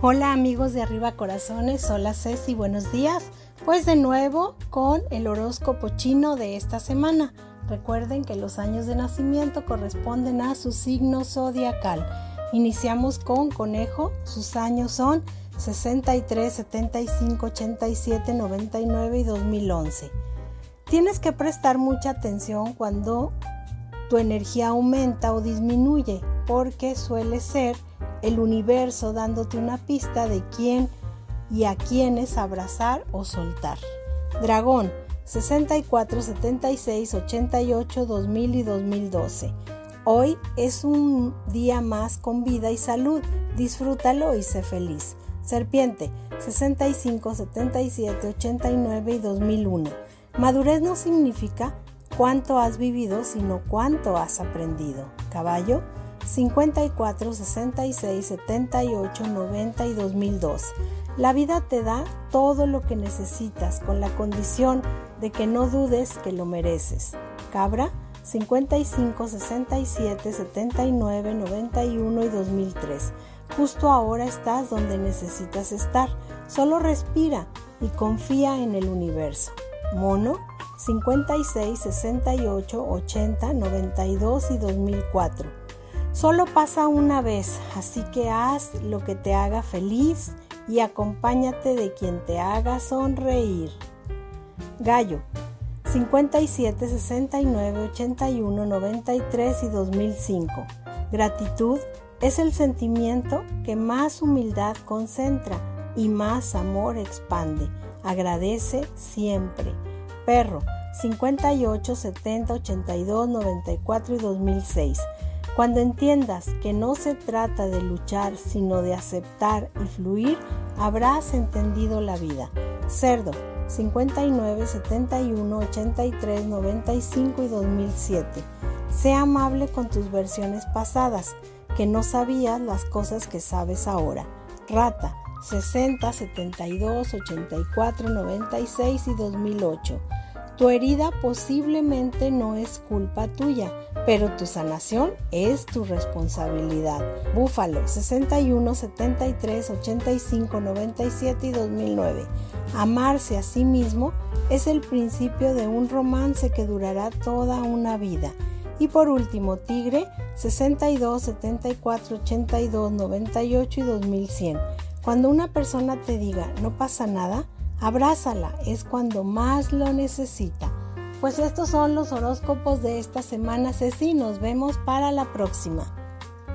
Hola amigos de Arriba Corazones, hola Ceci, buenos días. Pues de nuevo con el horóscopo chino de esta semana. Recuerden que los años de nacimiento corresponden a su signo zodiacal. Iniciamos con conejo, sus años son 63, 75, 87, 99 y 2011. Tienes que prestar mucha atención cuando tu energía aumenta o disminuye, porque suele ser el universo dándote una pista de quién y a quiénes abrazar o soltar. Dragón 64, 76, 88, 2000 y 2012. Hoy es un día más con vida y salud. Disfrútalo y sé feliz. Serpiente 65, 77, 89 y 2001. Madurez no significa cuánto has vivido, sino cuánto has aprendido. Caballo 54, 66, 78, 90 y 2002. La vida te da todo lo que necesitas con la condición de que no dudes que lo mereces. Cabra 55, 67, 79, 91 y 2003. Justo ahora estás donde necesitas estar. Solo respira y confía en el universo. Mono 56, 68, 80, 92 y 2004. Solo pasa una vez, así que haz lo que te haga feliz y acompáñate de quien te haga sonreír. Gallo 57, 69, 81, 93 y 2005. Gratitud es el sentimiento que más humildad concentra y más amor expande. Agradece siempre. Perro 58, 70, 82, 94 y 2006. Cuando entiendas que no se trata de luchar, sino de aceptar y fluir, habrás entendido la vida. Cerdo 59, 71, 83, 95 y 2007. Sea amable con tus versiones pasadas, que no sabías las cosas que sabes ahora. Rata 60, 72, 84, 96 y 2008. Tu herida posiblemente no es culpa tuya, pero tu sanación es tu responsabilidad. Búfalo 61, 73, 85, 97 y 2009. Amarse a sí mismo es el principio de un romance que durará toda una vida. Y por último, Tigre 62, 74, 82, 98 y 2100. Cuando una persona te diga no pasa nada, Abrázala, es cuando más lo necesita. Pues estos son los horóscopos de esta semana, Ceci. Nos vemos para la próxima.